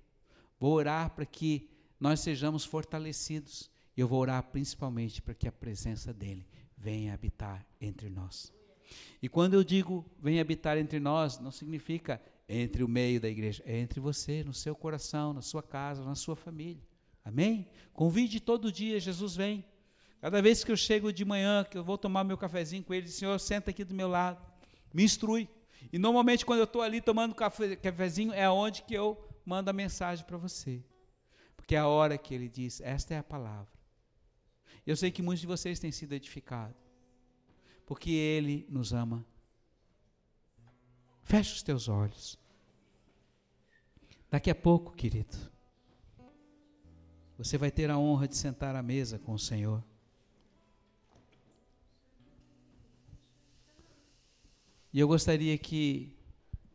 Vou orar para que nós sejamos fortalecidos. E eu vou orar principalmente para que a presença dele venha habitar entre nós. E quando eu digo venha habitar entre nós, não significa entre o meio da igreja, é entre você, no seu coração, na sua casa, na sua família. Amém? Convide todo dia, Jesus vem. Cada vez que eu chego de manhã, que eu vou tomar meu cafezinho com ele, Senhor, senta aqui do meu lado, me instrui. E normalmente quando eu estou ali tomando café, cafezinho, é onde que eu mando a mensagem para você. Porque é a hora que ele diz, esta é a palavra. Eu sei que muitos de vocês têm sido edificados. Porque ele nos ama. Feche os teus olhos. Daqui a pouco, querido, você vai ter a honra de sentar à mesa com o Senhor. E eu gostaria que,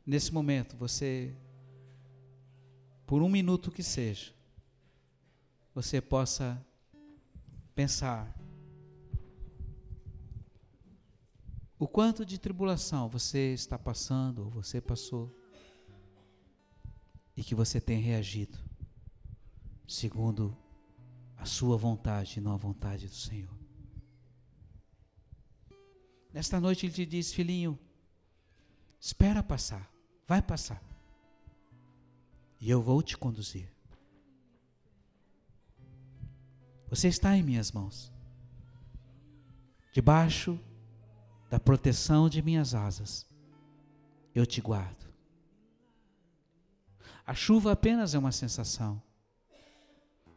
nesse momento, você, por um minuto que seja, você possa pensar o quanto de tribulação você está passando ou você passou e que você tem reagido segundo a sua vontade e não a vontade do Senhor. Nesta noite ele te diz, filhinho, espera passar, vai passar. E eu vou te conduzir. Você está em minhas mãos. Debaixo da proteção de minhas asas, eu te guardo. A chuva apenas é uma sensação.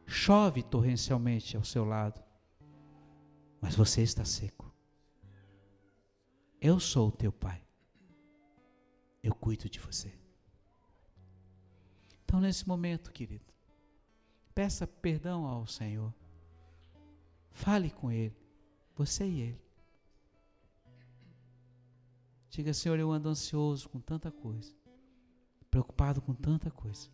Chove torrencialmente ao seu lado, mas você está seco. Eu sou o teu pai. Eu cuido de você. Então, nesse momento, querido, peça perdão ao Senhor. Fale com Ele, você e Ele. Diga, Senhor, eu ando ansioso com tanta coisa, preocupado com tanta coisa.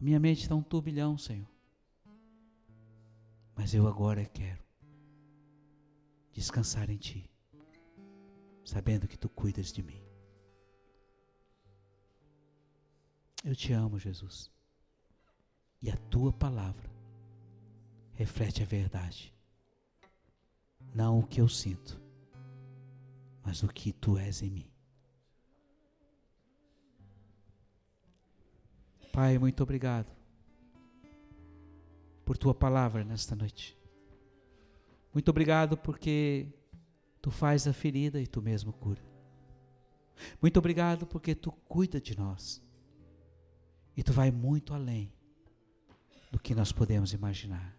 A minha mente está um turbilhão, Senhor. Mas eu agora quero descansar em Ti, sabendo que Tu cuidas de mim. Eu te amo, Jesus. E a Tua palavra reflete a verdade. Não o que eu sinto, mas o que tu és em mim. Pai, muito obrigado por tua palavra nesta noite. Muito obrigado porque tu faz a ferida e tu mesmo cura. Muito obrigado porque tu cuida de nós. E tu vai muito além do que nós podemos imaginar.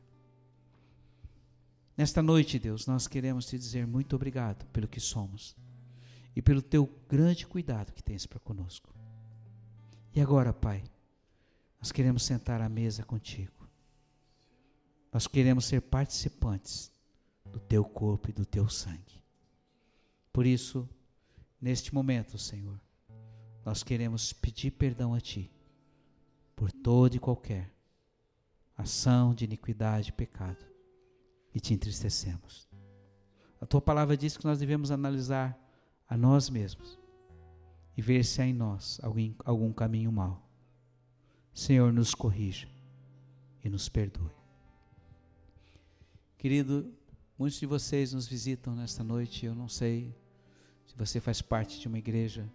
Nesta noite, Deus, nós queremos te dizer muito obrigado pelo que somos e pelo teu grande cuidado que tens para conosco. E agora, Pai, nós queremos sentar à mesa contigo. Nós queremos ser participantes do teu corpo e do teu sangue. Por isso, neste momento, Senhor, nós queremos pedir perdão a Ti por toda e qualquer ação de iniquidade e pecado e te entristecemos. A tua palavra diz que nós devemos analisar a nós mesmos e ver se há em nós algum, algum caminho mau. Senhor, nos corrija e nos perdoe. Querido, muitos de vocês nos visitam nesta noite. Eu não sei se você faz parte de uma igreja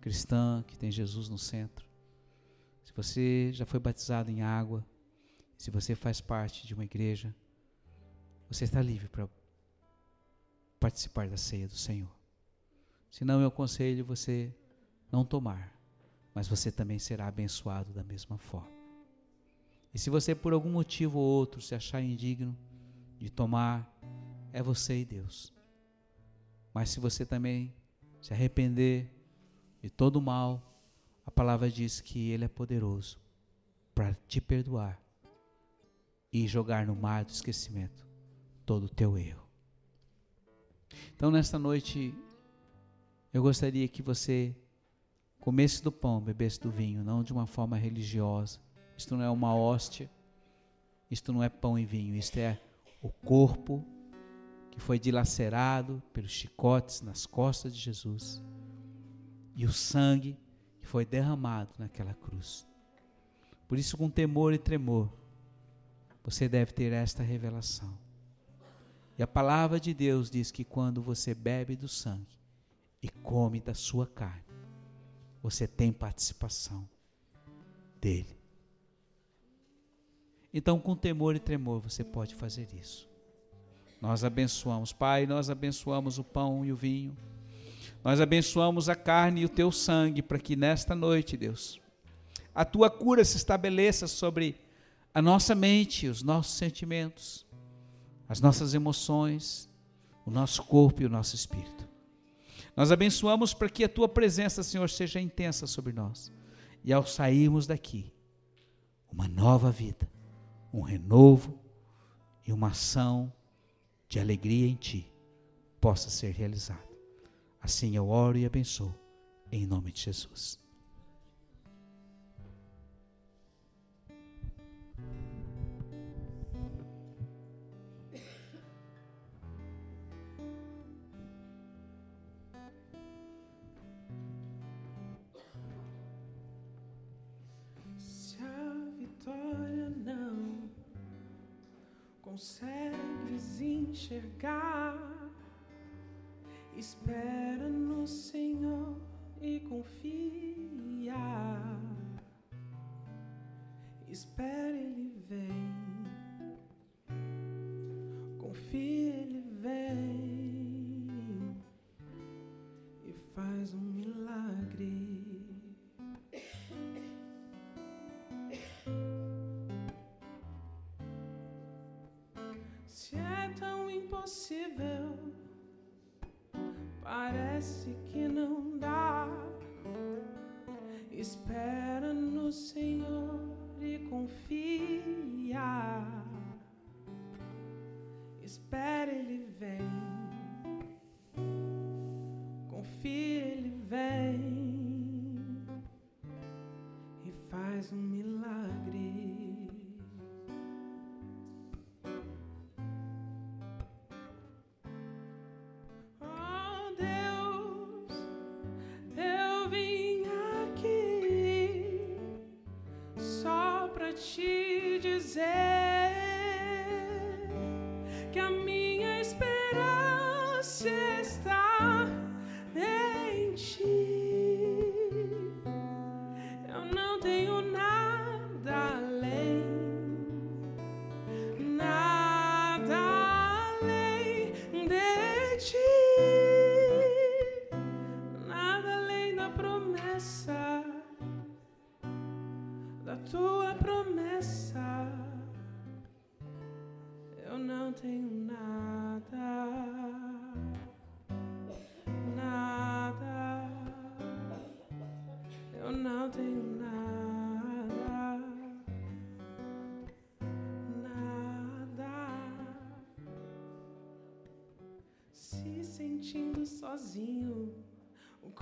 cristã que tem Jesus no centro. Se você já foi batizado em água, se você faz parte de uma igreja você está livre para participar da ceia do Senhor. Se não, eu aconselho você não tomar, mas você também será abençoado da mesma forma. E se você por algum motivo ou outro se achar indigno de tomar, é você e Deus. Mas se você também se arrepender de todo o mal, a palavra diz que Ele é poderoso para te perdoar e jogar no mar do esquecimento todo o teu erro. Então, nesta noite, eu gostaria que você comesse do pão, bebesse do vinho, não de uma forma religiosa. Isto não é uma hóstia, isto não é pão e vinho, isto é o corpo que foi dilacerado pelos chicotes nas costas de Jesus e o sangue que foi derramado naquela cruz. Por isso, com temor e tremor, você deve ter esta revelação. E a palavra de Deus diz que quando você bebe do sangue e come da sua carne, você tem participação dele. Então, com temor e tremor, você pode fazer isso. Nós abençoamos, Pai, nós abençoamos o pão e o vinho. Nós abençoamos a carne e o teu sangue para que nesta noite, Deus, a tua cura se estabeleça sobre a nossa mente, os nossos sentimentos, as nossas emoções, o nosso corpo e o nosso espírito. Nós abençoamos para que a tua presença, Senhor, seja intensa sobre nós. E ao sairmos daqui, uma nova vida, um renovo e uma ação de alegria em ti possa ser realizada. Assim eu oro e abençoo, em nome de Jesus. Consegues enxergar. Espera no Senhor e confia. Espera, Ele vem. Confia, Ele vem e faz um impossível, parece que não dá. Espera no Senhor e confia. Espera, Ele vem. Confia, Ele vem e faz um milagre.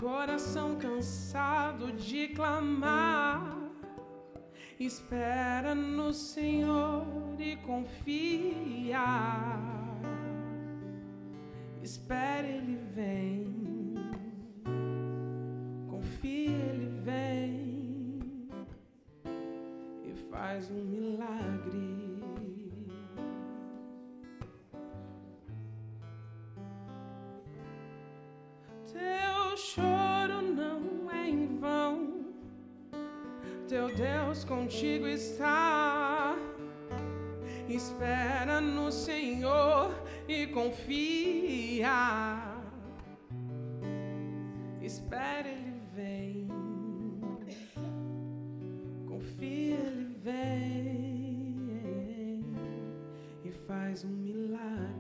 Coração cansado de clamar. Espera no Senhor e confia. Contigo está. Espera no Senhor e confia. Espera, Ele vem. Confia, Ele vem e faz um milagre.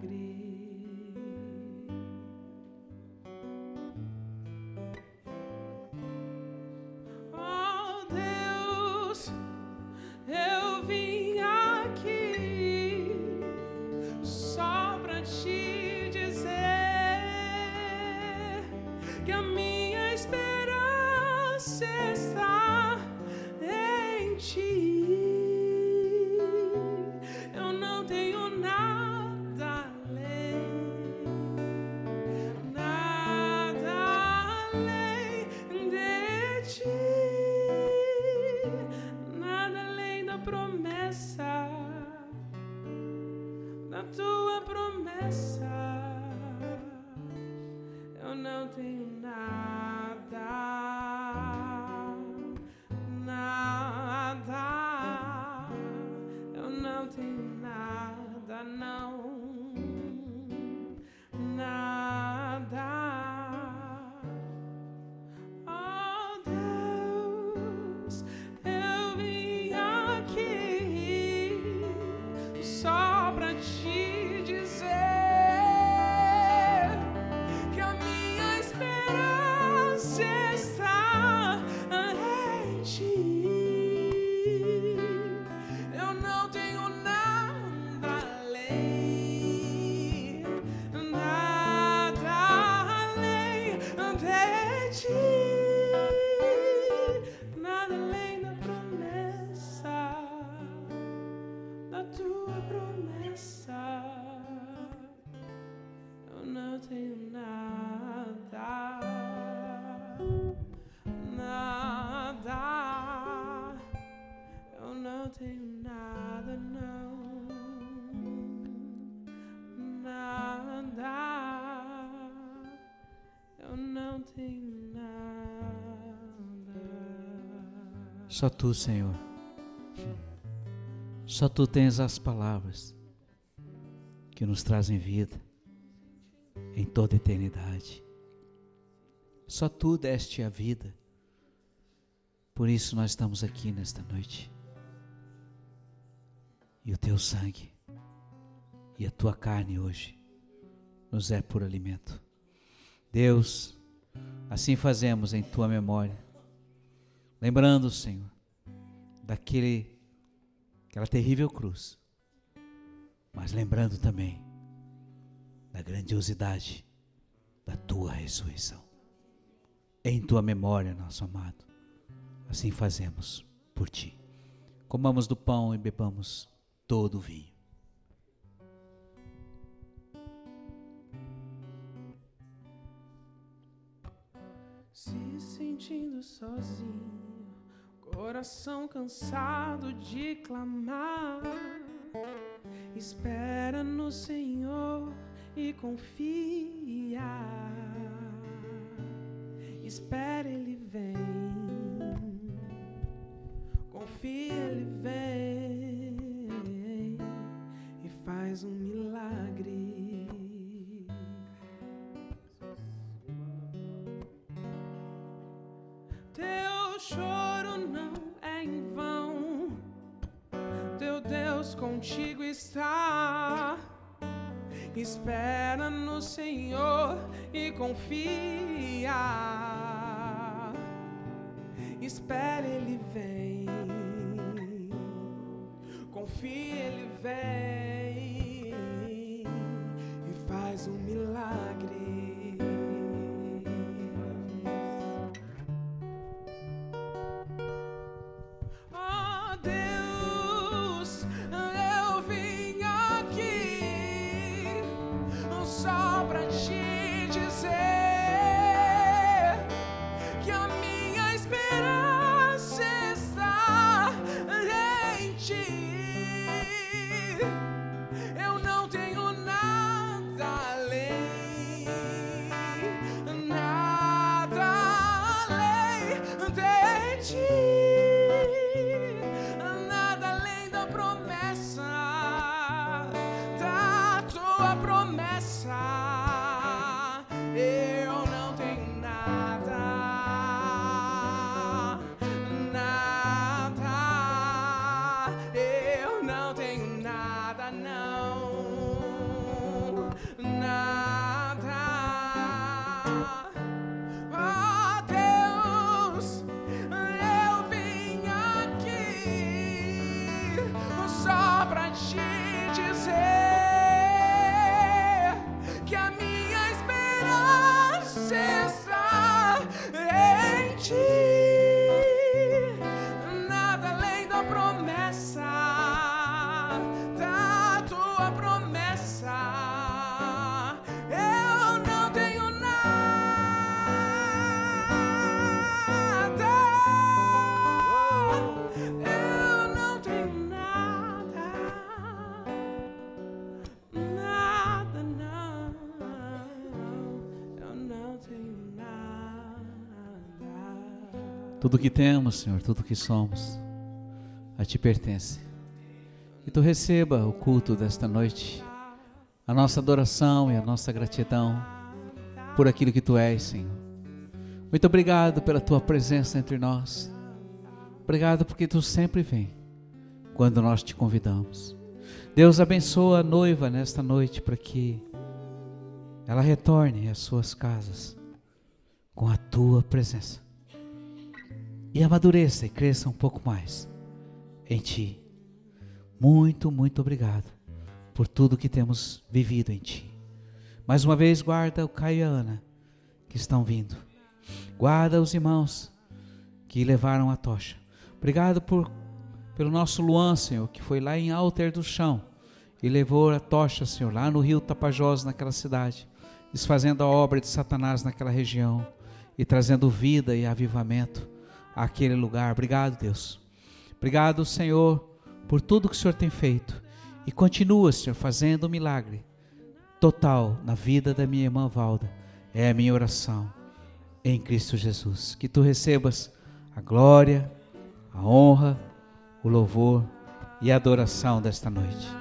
Só tu, Senhor. Só tu tens as palavras que nos trazem vida em toda eternidade. Só tu deste a vida. Por isso nós estamos aqui nesta noite. E o teu sangue e a tua carne hoje nos é por alimento. Deus, assim fazemos em tua memória, lembrando, Senhor, daquele aquela terrível cruz, mas lembrando também da grandiosidade da tua ressurreição. Em tua memória, nosso amado, assim fazemos por ti. Comamos do pão e bebamos todo o vinho. Se sentindo sozinho, coração cansado de clamar, espera no Senhor e confia. Espera, Ele vem. Espera no Senhor e confia. Espera, Ele vem. Confia, Ele vem só Tudo que temos, Senhor, tudo que somos, a Ti pertence. Que Tu receba o culto desta noite, a nossa adoração e a nossa gratidão por aquilo que Tu és, Senhor. Muito obrigado pela Tua presença entre nós. Obrigado porque Tu sempre vem quando nós te convidamos. Deus abençoa a noiva nesta noite para que ela retorne às suas casas com a Tua presença e amadureça e cresça um pouco mais em Ti. Muito, muito obrigado por tudo que temos vivido em Ti. Mais uma vez, guarda o Caio e a Ana que estão vindo. Guarda os irmãos que levaram a tocha. Obrigado por, pelo nosso Luan, Senhor, que foi lá em Alter do Chão e levou a tocha, Senhor, lá no rio Tapajós, naquela cidade, desfazendo a obra de Satanás naquela região e trazendo vida e avivamento àquele lugar. Obrigado, Deus. Obrigado, Senhor, por tudo que o Senhor tem feito e continua, Senhor, fazendo um milagre total na vida da minha irmã Valda. É a minha oração em Cristo Jesus. Que tu recebas a glória, a honra, o louvor e a adoração desta noite.